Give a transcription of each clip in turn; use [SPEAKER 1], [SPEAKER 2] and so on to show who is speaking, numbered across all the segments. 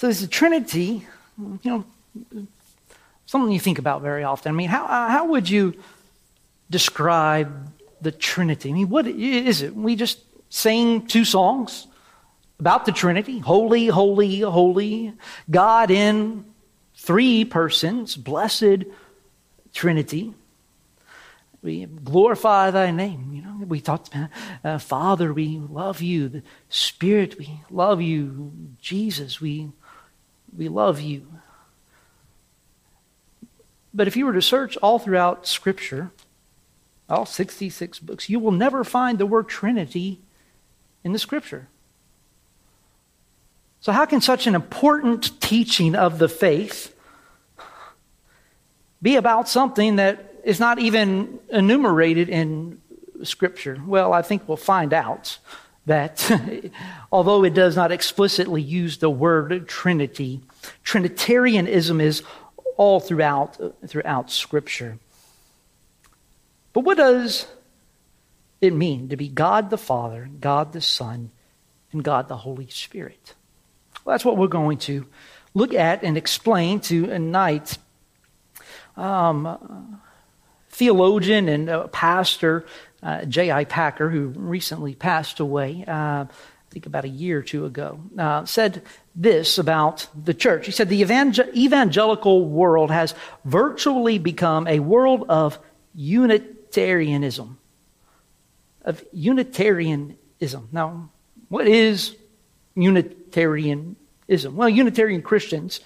[SPEAKER 1] So this Trinity, you know, something you think about very often. I mean, how, how would you describe the Trinity? I mean, what is it? We just sing two songs about the Trinity Holy, holy, holy, God in three persons, blessed Trinity. We glorify thy name. You know, we talked about uh, Father, we love you. The Spirit, we love you. Jesus, we, we love you. But if you were to search all throughout Scripture, all 66 books, you will never find the word Trinity in the Scripture. So, how can such an important teaching of the faith be about something that is not even enumerated in Scripture? Well, I think we'll find out that although it does not explicitly use the word Trinity, Trinitarianism is all throughout, throughout Scripture. But what does it mean to be God the Father, God the Son, and God the Holy Spirit? Well, that's what we're going to look at and explain tonight. Um, theologian and uh, pastor uh, J.I. Packer, who recently passed away, uh, I think about a year or two ago, uh, said this about the church. He said, The evangel- evangelical world has virtually become a world of Unitarianism. Of Unitarianism. Now, what is Unitarianism? Well, Unitarian Christians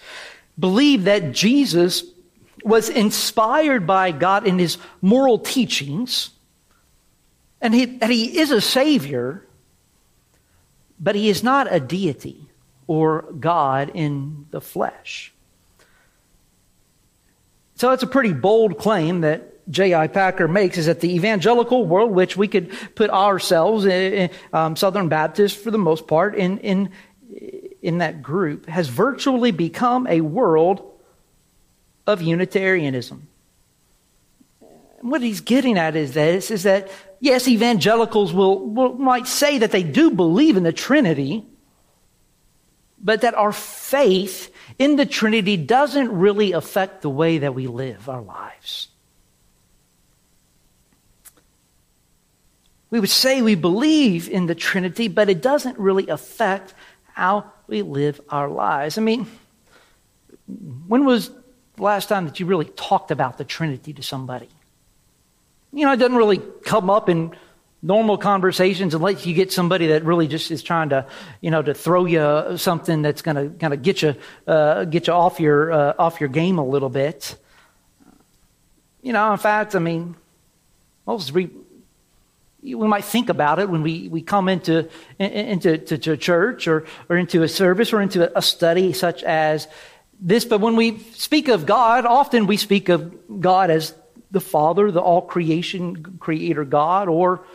[SPEAKER 1] believe that Jesus was inspired by God in his moral teachings, and he, that he is a Savior, but he is not a deity or God in the flesh. So that's a pretty bold claim that J.I. Packer makes is that the evangelical world, which we could put ourselves, in, um, Southern Baptists for the most part, in, in, in that group, has virtually become a world of Unitarianism. what he's getting at is this, is that, yes, evangelicals will, will, might say that they do believe in the Trinity, but that our faith in the Trinity doesn't really affect the way that we live our lives. We would say we believe in the Trinity, but it doesn't really affect how we live our lives. I mean, when was the last time that you really talked about the Trinity to somebody? You know, it doesn't really come up in normal conversations unless you get somebody that really just is trying to, you know, to throw you something that's going to kind of get you, uh, get you off your, uh, off your game a little bit. You know, in fact, I mean, most we might think about it when we, we come into, into to, to church or, or into a service or into a study such as this, but when we speak of God, often we speak of God as the Father, the all creation creator God, or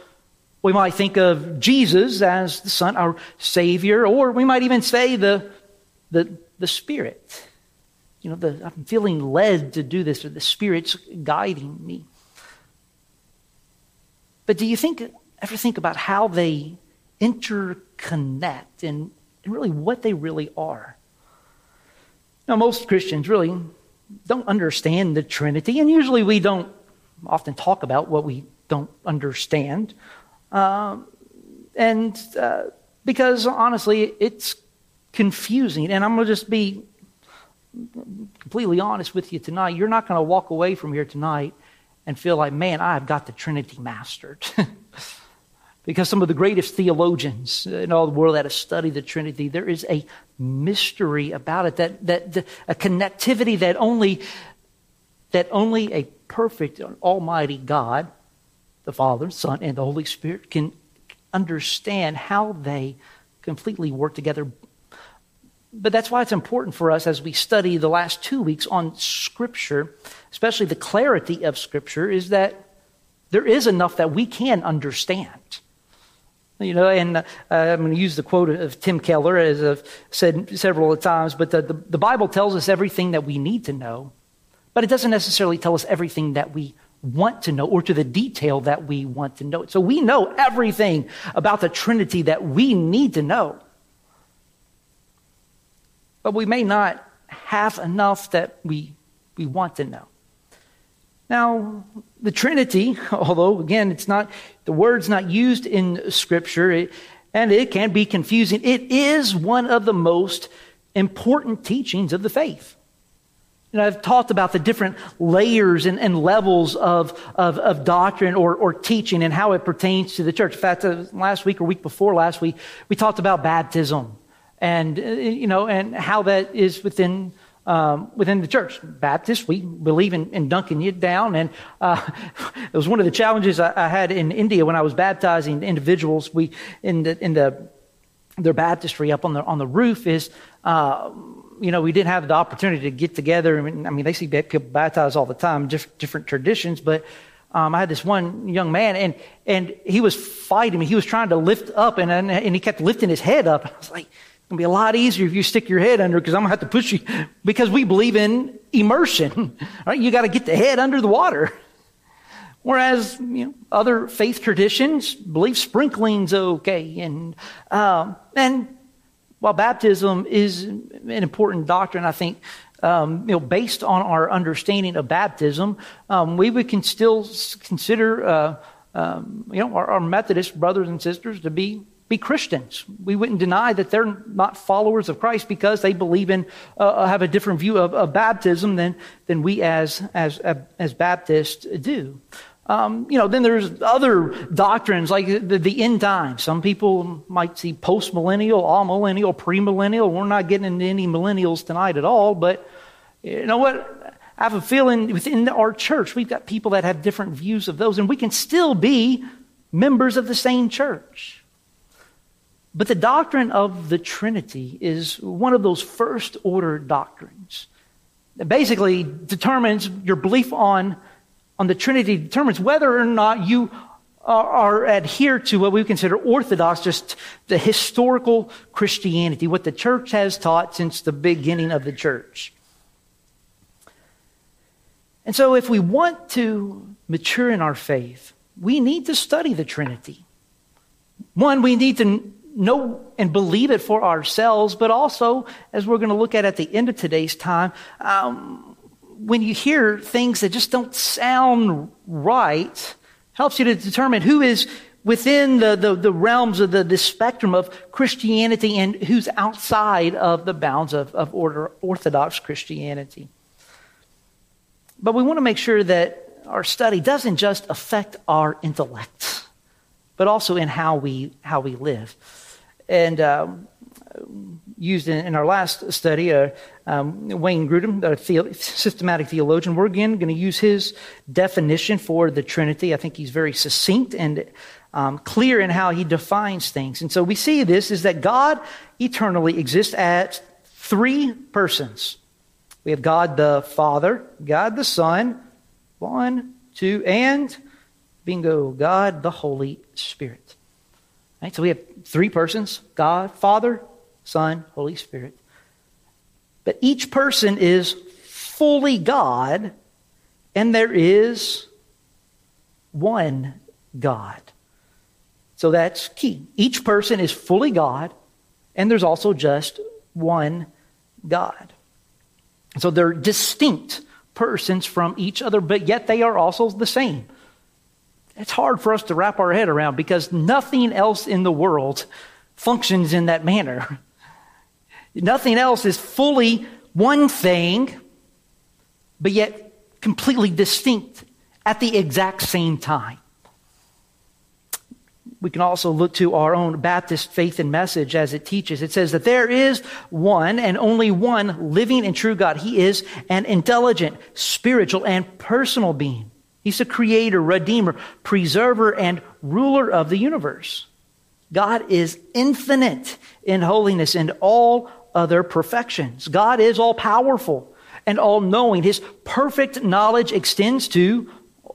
[SPEAKER 1] we might think of Jesus as the Son, our Savior, or we might even say the, the, the Spirit. You know, the, I'm feeling led to do this, or the Spirit's guiding me. But do you think, ever think about how they interconnect and, and really what they really are? Now, most Christians really don't understand the Trinity, and usually we don't often talk about what we don't understand. Um, and uh, because honestly, it's confusing. And I'm going to just be completely honest with you tonight. You're not going to walk away from here tonight and feel like, man, I've got the Trinity mastered. because some of the greatest theologians uh, in all the world that have studied the Trinity, there is a mystery about it, that, that, a connectivity that only, that only a perfect almighty God, the Father, Son, and the Holy Spirit can understand how they completely work together. But that's why it's important for us as we study the last two weeks on Scripture, especially the clarity of Scripture, is that there is enough that we can understand. You know, and uh, I'm going to use the quote of Tim Keller, as I've said several times, but the, the, the Bible tells us everything that we need to know, but it doesn't necessarily tell us everything that we want to know or to the detail that we want to know. So we know everything about the Trinity that we need to know. but we may not have enough that we, we want to know. Now, the Trinity, although again, it's not, the word's not used in Scripture, it, and it can be confusing, it is one of the most important teachings of the faith. You know, I've talked about the different layers and, and levels of, of, of, doctrine or, or teaching and how it pertains to the church. In fact, uh, last week or week before last week, we talked about baptism and, uh, you know, and how that is within um, within the church. Baptists, we believe in, in dunking you down. And uh, it was one of the challenges I, I, had in India when I was baptizing individuals. We in the in the their baptistry up on the on the roof is. Uh, you know, we didn't have the opportunity to get together. I mean, I mean they see people baptized all the time, different, traditions, but um, I had this one young man, and and he was fighting me. He was trying to lift up, and, and he kept lifting his head up. I was like, to be a lot easier if you stick your head under because I'm going to have to push you because we believe in immersion. Right? You got to get the head under the water. Whereas you know, other faith traditions believe sprinkling's okay, and um, and while baptism is an important doctrine, I think um, you know based on our understanding of baptism, um, we would can still consider uh, um, you know our, our Methodist brothers and sisters to be be Christians. We wouldn't deny that they're not followers of Christ because they believe in, uh, uh, have a different view of, of, baptism than, than we as, as, as Baptists do. Um, you know, then there's other doctrines like the, the end times. Some people might see post-millennial, amillennial, pre-millennial. We're not getting into any millennials tonight at all, but you know what? I have a feeling within our church, we've got people that have different views of those, and we can still be members of the same church. But the doctrine of the Trinity is one of those first order doctrines that basically determines your belief on, on the Trinity, determines whether or not you are, are adhere to what we consider orthodox, just the historical Christianity, what the church has taught since the beginning of the church. And so, if we want to mature in our faith, we need to study the Trinity. One, we need to know and believe it for ourselves, but also, as we're going to look at at the end of today's time, um, when you hear things that just don't sound right, helps you to determine who is within the, the, the realms of the, the spectrum of Christianity and who's outside of the bounds of, of order, Orthodox Christianity. But we want to make sure that our study doesn't just affect our intellect, but also in how we, how we live and um, used in, in, our last study, uh, um, Wayne Grudem, a the- systematic theologian. We're again going to use his definition for the Trinity. I think he's very succinct and um, clear in how he defines things. And so we see this is that God eternally exists as three persons. We have God the Father, God the Son, one, two, and bingo, God the Holy Spirit. Right? So we have three persons God, Father, Son, Holy Spirit. But each person is fully God, and there is one God. So that's key. Each person is fully God, and there's also just one God. So they're distinct persons from each other, but yet they are also the same. It's hard for us to wrap our head around because nothing else in the world functions in that manner. Nothing else is fully one thing, but yet completely distinct at the exact same time. We can also look to our own Baptist faith and message as it teaches. It says that there is one and only one living and true God. He is an intelligent, spiritual, and personal being. He's the creator, redeemer, preserver, and ruler of the universe. God is infinite in holiness and all other perfections. God is all powerful and all knowing. His perfect knowledge extends to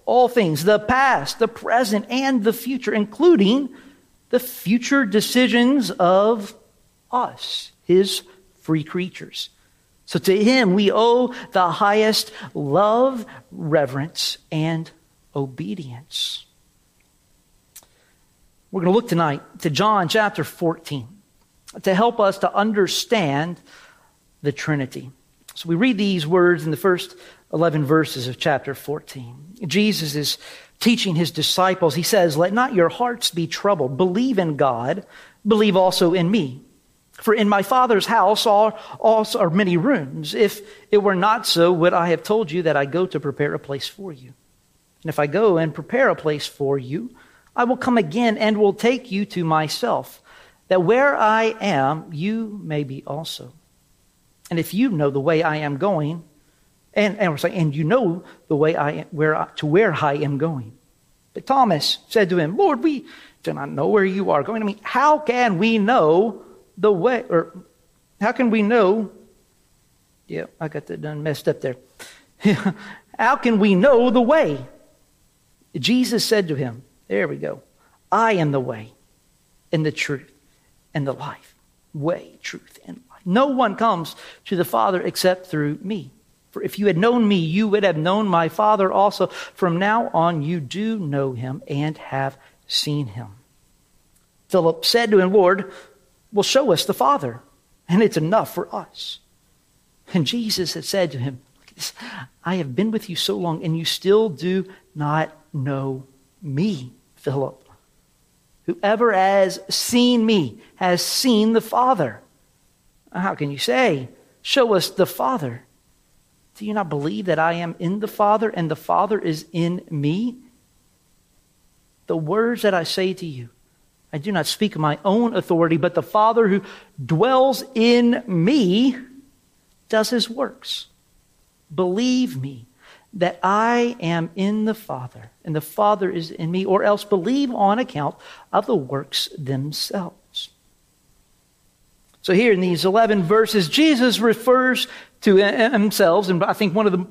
[SPEAKER 1] all things the past, the present, and the future, including the future decisions of us, his free creatures. So to him we owe the highest love, reverence, and obedience. We're going to look tonight to John chapter 14 to help us to understand the Trinity. So we read these words in the first 11 verses of chapter 14. Jesus is teaching his disciples. He says, Let not your hearts be troubled. Believe in God, believe also in me. For in my Father's house are, also are many rooms. If it were not so, would I have told you that I go to prepare a place for you? And if I go and prepare a place for you, I will come again and will take you to myself, that where I am, you may be also. And if you know the way I am going, and, and, and you know the way I where to where I am going. But Thomas said to him, Lord, we do not know where you are going. I mean, how can we know the way, or how can we know? Yeah, I got that done messed up there. how can we know the way? Jesus said to him, There we go. I am the way and the truth and the life. Way, truth, and life. No one comes to the Father except through me. For if you had known me, you would have known my Father also. From now on, you do know him and have seen him. Philip said to him, Lord, will show us the Father, and it's enough for us. And Jesus had said to him, I have been with you so long, and you still do not know me, Philip. Whoever has seen me has seen the Father. How can you say, Show us the Father? Do you not believe that I am in the Father and the Father is in me? The words that I say to you, I do not speak of my own authority, but the Father who dwells in me does his works. Believe me that I am in the Father and the Father is in me, or else believe on account of the works themselves. So, here in these 11 verses, Jesus refers to himself, and I think one of the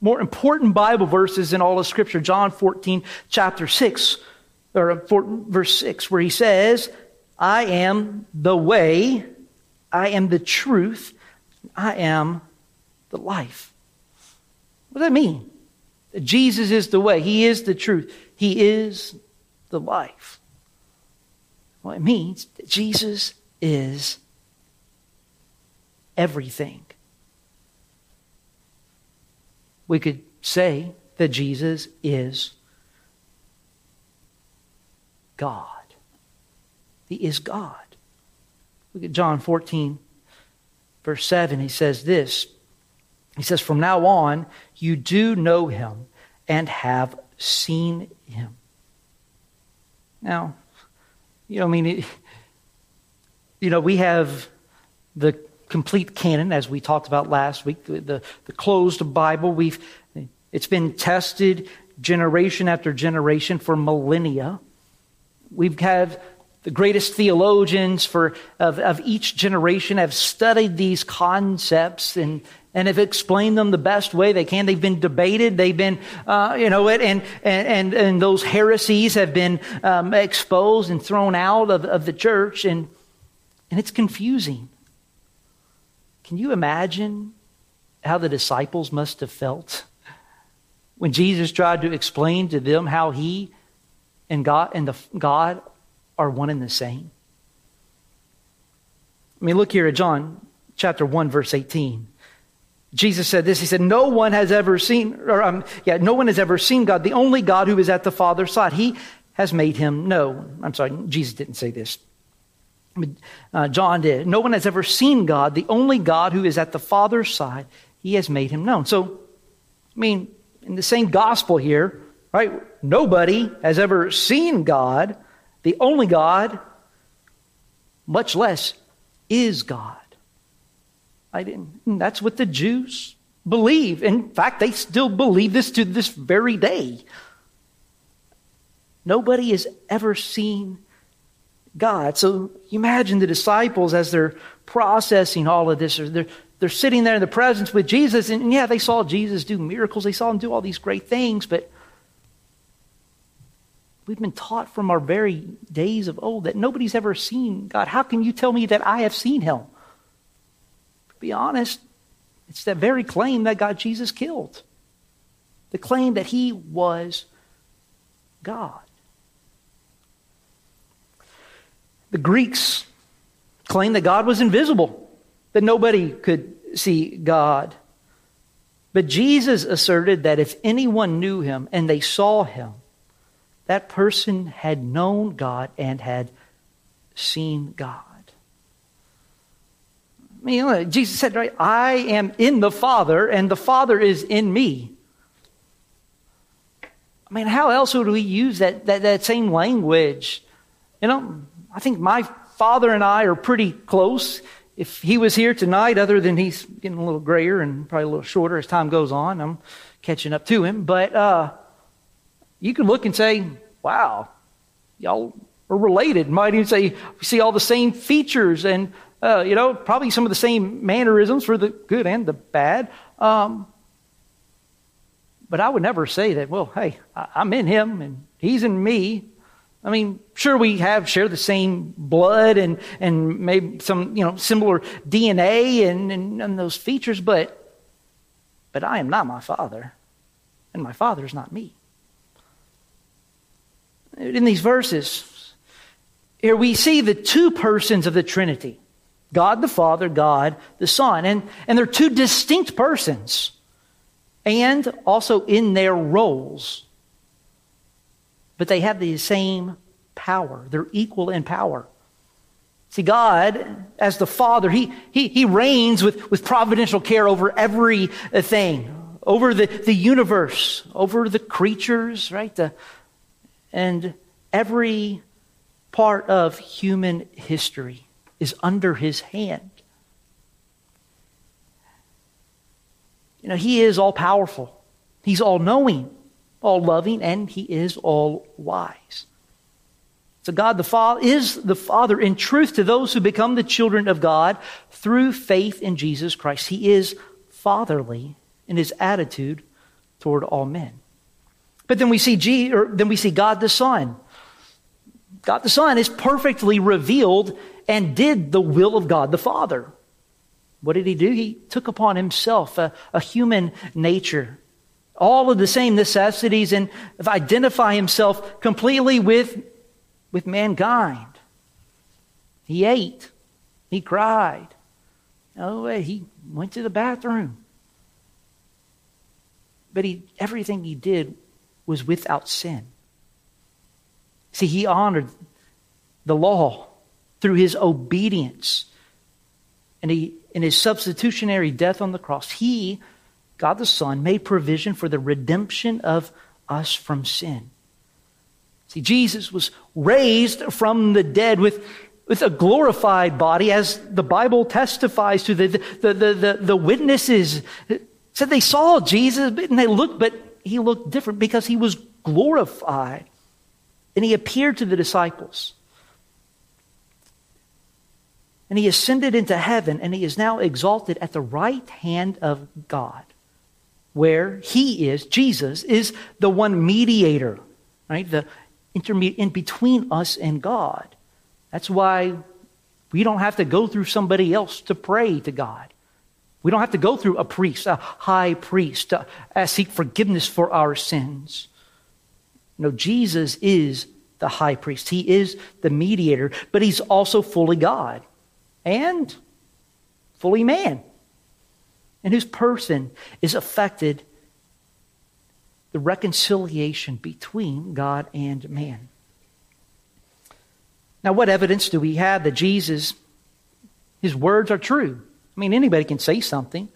[SPEAKER 1] more important Bible verses in all of Scripture, John 14, chapter 6, or uh, verse 6, where he says, I am the way, I am the truth, I am the life. What does that mean? That Jesus is the way, He is the truth, He is the life. Well, it means that Jesus is everything. We could say that Jesus is God. He is God. Look at John 14, verse 7. He says this He says, From now on, you do know him and have seen him. Now, you know, I mean, you know, we have the complete canon, as we talked about last week, the, the, the closed Bible. We've, it's been tested generation after generation for millennia. We've had the greatest theologians for, of, of each generation have studied these concepts and, and have explained them the best way they can. They've been debated. They've been, uh, you know, and, and, and those heresies have been um, exposed and thrown out of, of the church. And, and it's confusing. Can you imagine how the disciples must have felt when Jesus tried to explain to them how he and God and the God are one and the same? I mean, look here at John chapter 1, verse 18. Jesus said this. He said, No one has ever seen, or um, yeah, no one has ever seen God, the only God who is at the Father's side. He has made him known. I'm sorry, Jesus didn't say this. Uh, John did. No one has ever seen God, the only God who is at the Father's side. He has made him known. So, I mean, in the same gospel here, right? Nobody has ever seen God, the only God, much less is God. I didn't. That's what the Jews believe. In fact, they still believe this to this very day. Nobody has ever seen God. So imagine the disciples as they're processing all of this, or they're, they're sitting there in the presence with Jesus, and yeah, they saw Jesus do miracles, they saw him do all these great things, but we've been taught from our very days of old that nobody's ever seen God. How can you tell me that I have seen him? To be honest, it's that very claim that God Jesus killed. The claim that he was God. The Greeks claimed that God was invisible, that nobody could see God. But Jesus asserted that if anyone knew him and they saw him, that person had known God and had seen God. I mean, Jesus said, right, I am in the Father, and the Father is in me. I mean, how else would we use that, that, that same language? You know, I think my father and I are pretty close. If he was here tonight, other than he's getting a little grayer and probably a little shorter as time goes on, I'm catching up to him. But uh, you could look and say, wow, y'all are related. Might even say, we see all the same features and, uh, you know, probably some of the same mannerisms for the good and the bad. Um, but I would never say that, well, hey, I'm in him and he's in me. I mean, sure, we have share the same blood and, and maybe some, you know, similar DNA and, and, and those features, but, but I am not my father, and my father is not me. In these verses, here we see the two persons of the Trinity God the Father, God the Son. And, and they're two distinct persons and also in their roles. But they have the same power, they're equal in power. See, God, as the Father, He, he, he reigns with, with providential care over everything, over the, the universe, over the creatures, right? The, and every part of human history is under His hand. You know, He is all powerful, He's all knowing, all loving, and He is all wise. So God the Father is the Father in truth to those who become the children of God through faith in Jesus Christ. He is fatherly in his attitude toward all men. But then we see G, or then we see God the Son. God the Son is perfectly revealed and did the will of God the Father. What did he do? He took upon himself a, a human nature, all of the same necessities, and identify himself completely with, with mankind. He ate, he cried. Oh, he went to the bathroom. But he, everything he did was without sin. See, he honored the law through his obedience. And he in his substitutionary death on the cross, he, God the Son, made provision for the redemption of us from sin. See, Jesus was raised from the dead with, with a glorified body, as the Bible testifies to. The, the, the, the, the witnesses said they saw Jesus and they looked, but he looked different because he was glorified. And he appeared to the disciples. And he ascended into heaven, and he is now exalted at the right hand of God, where he is, Jesus, is the one mediator, right? The intermediate in between us and God. That's why we don't have to go through somebody else to pray to God. We don't have to go through a priest, a high priest, to uh, seek forgiveness for our sins. No, Jesus is the high priest. He is the mediator, but he's also fully God and fully man, and whose person is affected the reconciliation between God and man. Now, what evidence do we have that Jesus, his words are true? I mean, anybody can say something,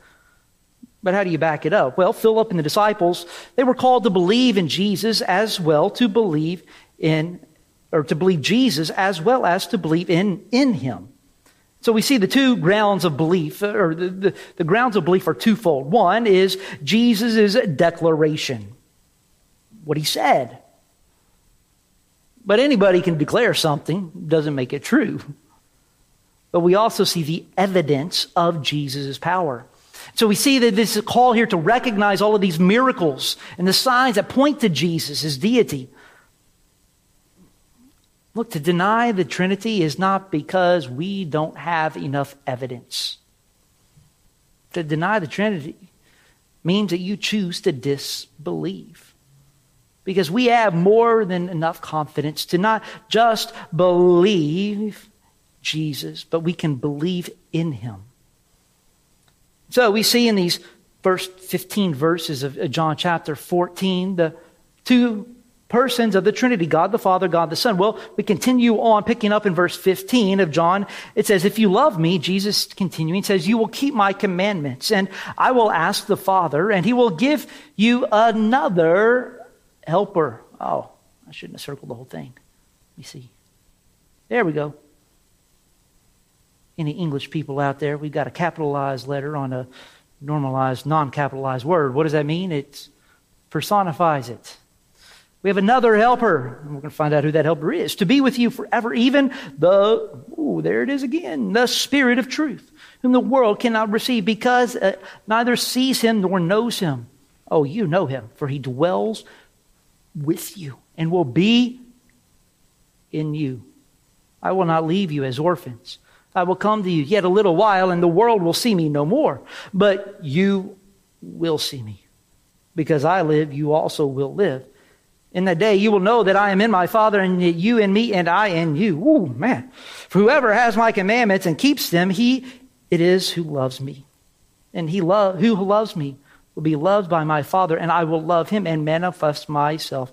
[SPEAKER 1] but how do you back it up? Well, Philip and the disciples, they were called to believe in Jesus as well to believe in, or to believe Jesus as well as to believe in, in him. So we see the two grounds of belief, or the, the, the grounds of belief are twofold. One is Jesus' declaration, what he said. But anybody can declare something, doesn't make it true. But we also see the evidence of Jesus' power. So we see that this is a call here to recognize all of these miracles and the signs that point to Jesus, deity. Look, to deny the Trinity is not because we don't have enough evidence. To deny the Trinity means that you choose to disbelieve. Because we have more than enough confidence to not just believe Jesus, but we can believe in him. So we see in these first 15 verses of John chapter 14 the two persons of the Trinity, God the Father, God the Son. Well, we continue on picking up in verse 15 of John. It says, If you love me, Jesus continuing says, You will keep my commandments, and I will ask the Father, and he will give you another helper. Oh, I shouldn't have circled the whole thing. Let me see. There we go. Any English people out there, we've got a capitalized letter on a normalized, non capitalized word. What does that mean? It personifies it. We have another helper. We're going to find out who that helper is. To be with you forever, even the, ooh, there it is again, the Spirit of truth, whom the world cannot receive because uh, neither sees him nor knows him. Oh, you know him, for he dwells with you and will be in you. I will not leave you as orphans. I will come to you yet a little while, and the world will see me no more. But you will see me. Because I live, you also will live. In that day, you will know that I am in my Father, and you in me, and I in you. Ooh, man. For whoever has my commandments and keeps them, he it is who loves me. And he lo- who loves me will be loved by my Father, and I will love him and manifest myself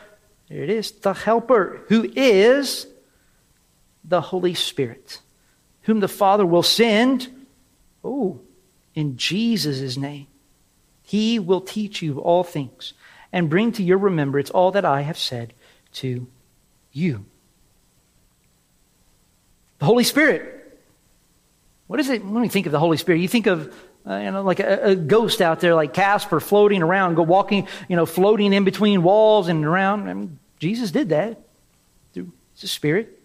[SPEAKER 1] there it is, the Helper, who is the Holy Spirit, whom the Father will send, oh, in Jesus' name. He will teach you all things and bring to your remembrance all that I have said to you. The Holy Spirit. What is it when you think of the Holy Spirit? You think of uh, you know, like a, a, ghost out there, like Casper, floating around, go walking, you know, floating in between walls and around. I mean, Jesus did that through the Spirit.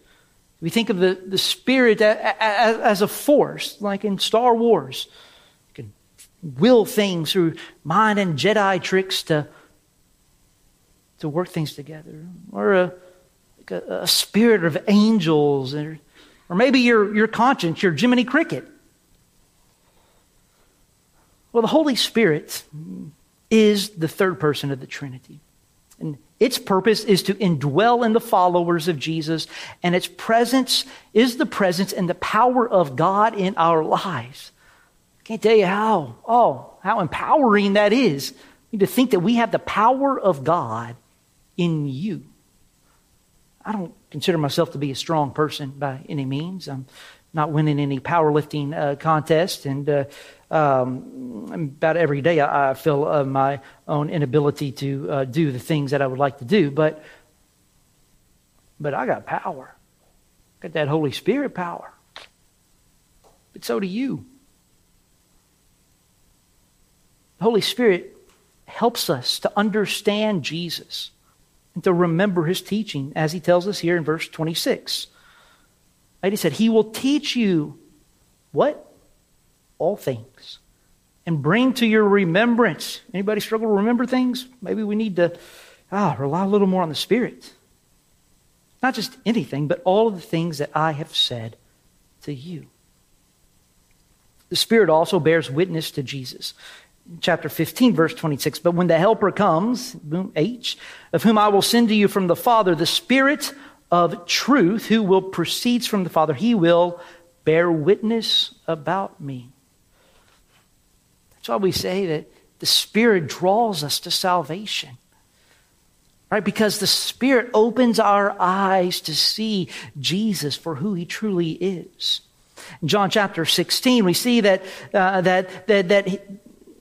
[SPEAKER 1] We think of the, the Spirit as, as a force, like in Star Wars. You can will things through mind and Jedi tricks to, to work things together. Or a, like a, a spirit of angels. Or, or maybe your, your conscience, your Jiminy Cricket. Well, the Holy Spirit is the third person of the Trinity. And its purpose is to indwell in the followers of Jesus, and its presence is the presence and the power of God in our lives. I can't tell you how, oh, how empowering that is. to think that we have the power of God in you. I don't consider myself to be a strong person by any means. I'm not winning any powerlifting uh, contest, and uh, um, about every day I, I feel uh, my own inability to uh, do the things that I would like to do. But but I got power, got that Holy Spirit power. But so do you. The Holy Spirit helps us to understand Jesus and to remember his teaching, as he tells us here in verse 26. Right? He said, He will teach you what? All things. And bring to your remembrance. Anybody struggle to remember things? Maybe we need to ah, rely a little more on the Spirit. Not just anything, but all of the things that I have said to you. The Spirit also bears witness to Jesus. Chapter 15, verse 26. But when the Helper comes, boom, H, of whom I will send to you from the Father, the Spirit of truth who will proceeds from the Father, he will bear witness about me. That's why we say that the Spirit draws us to salvation. Right? Because the Spirit opens our eyes to see Jesus for who he truly is. In John chapter 16, we see that, uh, that, that, that,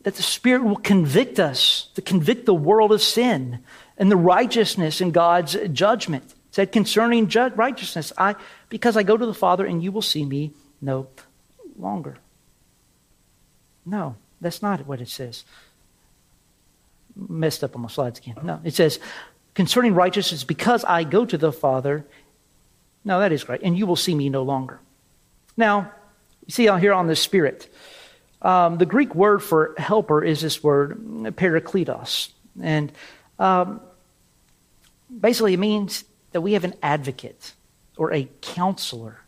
[SPEAKER 1] that the Spirit will convict us, to convict the world of sin and the righteousness in God's judgment said concerning righteousness, I, because I go to the Father and you will see me no longer. No, that's not what it says. Messed up on my slides again. No, it says concerning righteousness, because I go to the Father. No, that is right. And you will see me no longer. Now, you see out here on the Spirit. um, the Greek word for helper is this word, parakletos. And um, basically, it means that we have an advocate or a counselor.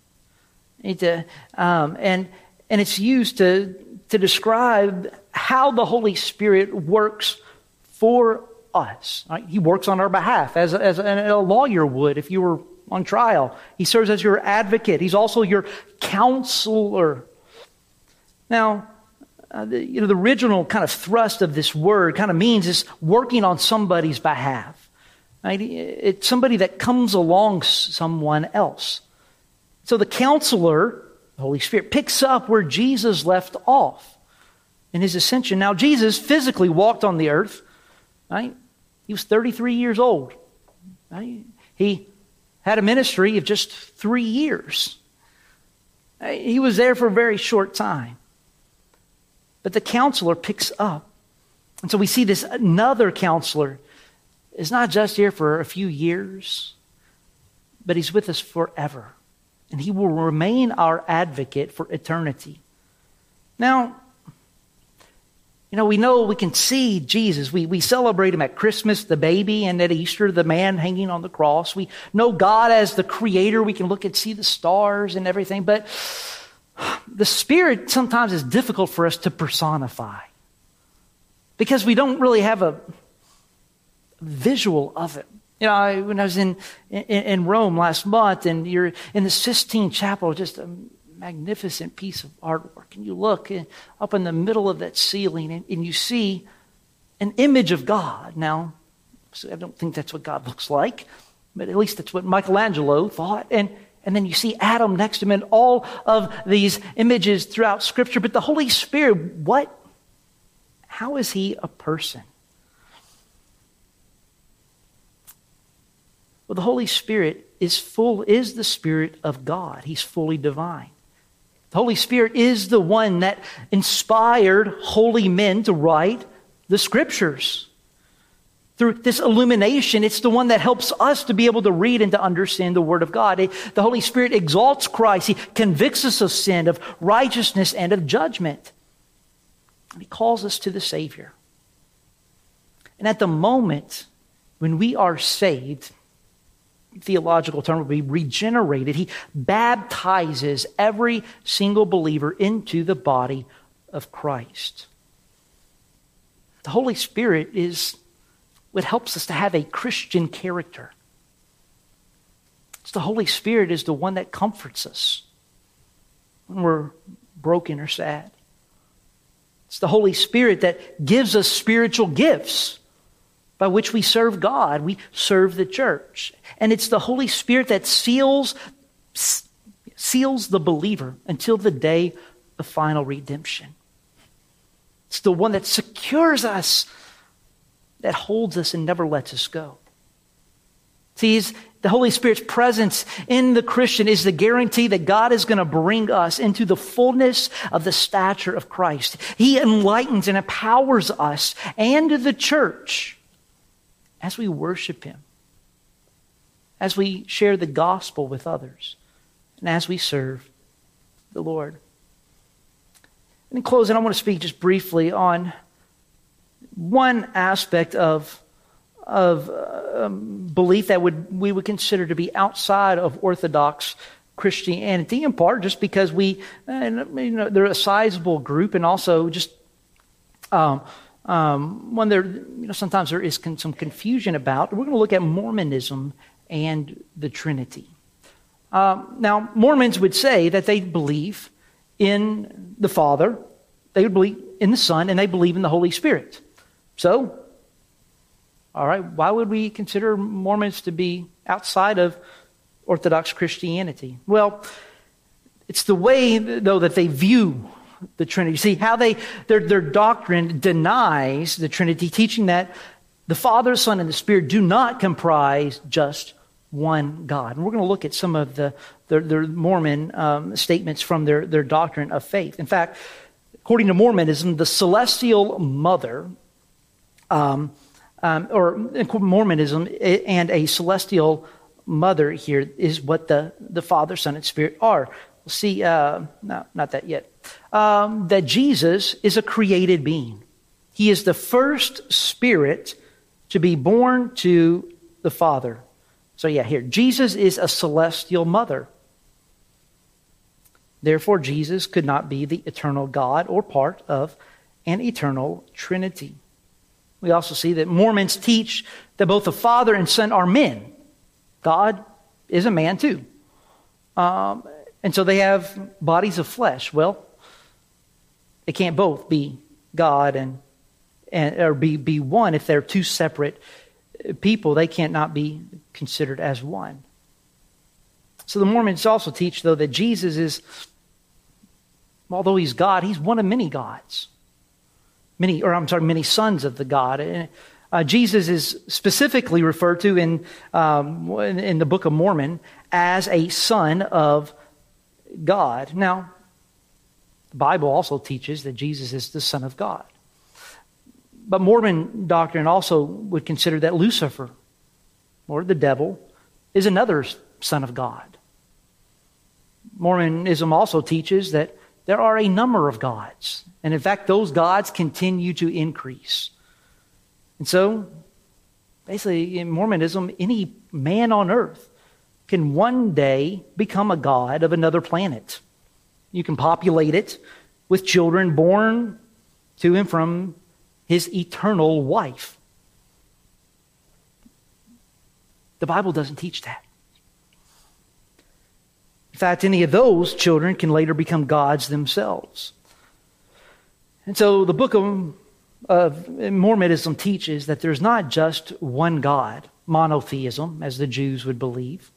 [SPEAKER 1] To, um, and, and it's used to, to describe how the Holy Spirit works for us. Right? He works on our behalf as, as a lawyer would if you were on trial. He serves as your advocate. He's also your counselor. Now, uh, the, you know, the original kind of thrust of this word kind of means is working on somebody's behalf. Right? It's somebody that comes along someone else. So the counselor, the Holy Spirit, picks up where Jesus left off in his ascension. Now, Jesus physically walked on the earth. Right? He was 33 years old. Right? He had a ministry of just three years. He was there for a very short time. But the counselor picks up. And so we see this another counselor is not just here for a few years, but he's with us forever. And he will remain our advocate for eternity. Now, you know, we know we can see Jesus. We, we celebrate him at Christmas, the baby, and at Easter, the man hanging on the cross. We know God as the creator. We can look and see the stars and everything. But the Spirit sometimes is difficult for us to personify because we don't really have a visual of it. You know, I, when I was in, in, in Rome last month, and you're in the Sistine Chapel, just a magnificent piece of artwork. And you look up in the middle of that ceiling and, and you see an image of God. Now, I don't think that's what God looks like, but at least that's what Michelangelo thought. And, and then you see Adam next to him and all of these images throughout Scripture. But the Holy Spirit, what? How is he a person? Well, the Holy Spirit is full, is the Spirit of God. He's fully divine. The Holy Spirit is the one that inspired holy men to write the scriptures. Through this illumination, it's the one that helps us to be able to read and to understand the Word of God. The Holy Spirit exalts Christ. He convicts us of sin, of righteousness, and of judgment. And He calls us to the Savior. And at the moment when we are saved, theological term would be regenerated. He baptizes every single believer into the body of Christ. The Holy Spirit is what helps us to have a Christian character. It's the Holy Spirit is the one that comforts us when we're broken or sad. It's the Holy Spirit that gives us spiritual gifts by which we serve God. We serve the church. And it's the Holy Spirit that seals, seals the believer until the day of final redemption. It's the one that secures us, that holds us and never lets us go. See, the Holy Spirit's presence in the Christian is the guarantee that God is going to bring us into the fullness of the stature of Christ. He enlightens and empowers us and the church as we worship Him, as we share the gospel with others, and as we serve the Lord. And in closing, I want to speak just briefly on one aspect of, of um, belief that would, we would consider to be outside of Orthodox Christianity, in part just because we, and, you know, they're a sizable group, and also just um, um, one there, you know, sometimes there is con- some confusion about. We're going to look at Mormonism and the Trinity. Um, now, Mormons would say that they believe in the Father, they would believe in the Son, and they believe in the Holy Spirit. So, all right, why would we consider Mormons to be outside of Orthodox Christianity? Well, it's the way, though, that they view the Trinity. You See how they their, their doctrine denies the Trinity, teaching that the Father, Son, and the Spirit do not comprise just one God. And we're going to look at some of the their, their Mormon um, statements from their, their doctrine of faith. In fact, according to Mormonism, the celestial mother, um, um, or Mormonism, and a celestial mother here is what the, the Father, Son, and Spirit are. see, uh, no, not that yet, um, that Jesus is a created being. He is the first spirit to be born to the Father. So, yeah, here, Jesus is a celestial mother. Therefore, Jesus could not be the eternal God or part of an eternal Trinity. We also see that Mormons teach that both the Father and Son are men. God is a man too. Um, and so they have bodies of flesh. Well, they can't both be God and, and or be, be one if they're two separate people. They can't not be considered as one. So the Mormons also teach, though, that Jesus is, although he's God, he's one of many gods. Many, or I'm sorry, many sons of the God. And, uh, Jesus is specifically referred to in, um, in, in the Book of Mormon as a son of God. Now, Bible also teaches that Jesus is the Son of God. But Mormon doctrine also would consider that Lucifer, or the devil, is another son of God. Mormonism also teaches that there are a number of gods. And in fact, those gods continue to increase. And so, basically, in Mormonism, any man on earth can one day become a god of another planet. You can populate it with children born to and from his eternal wife. The Bible doesn't teach that. In fact, any of those children can later become gods themselves. And so the book of, of Mormonism teaches that there's not just one God, monotheism, as the Jews would believe.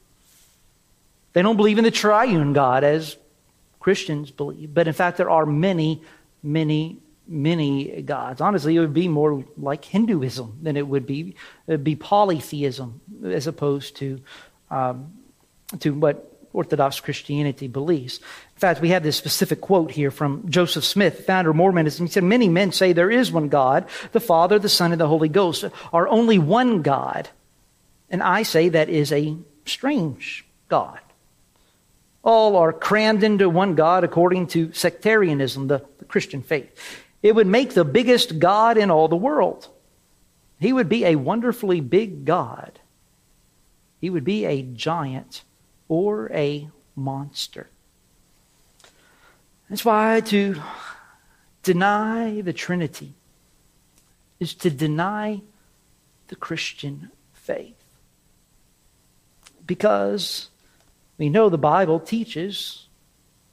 [SPEAKER 1] They don't believe in the triune God as Christians believe, but in fact, there are many, many, many gods. Honestly, it would be more like Hinduism than it would be, it would be polytheism as opposed to, um, to what Orthodox Christianity believes. In fact, we have this specific quote here from Joseph Smith, founder of Mormonism. He said, Many men say there is one God, the Father, the Son, and the Holy Ghost are only one God. And I say that is a strange God. All are crammed into one God according to sectarianism, the, the Christian faith. It would make the biggest God in all the world. He would be a wonderfully big God. He would be a giant or a monster. That's why to deny the Trinity is to deny the Christian faith. Because we know the Bible teaches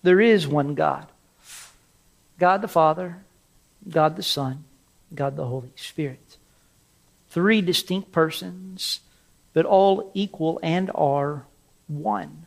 [SPEAKER 1] there is one God God the Father, God the Son, God the Holy Spirit. Three distinct persons, but all equal and are one.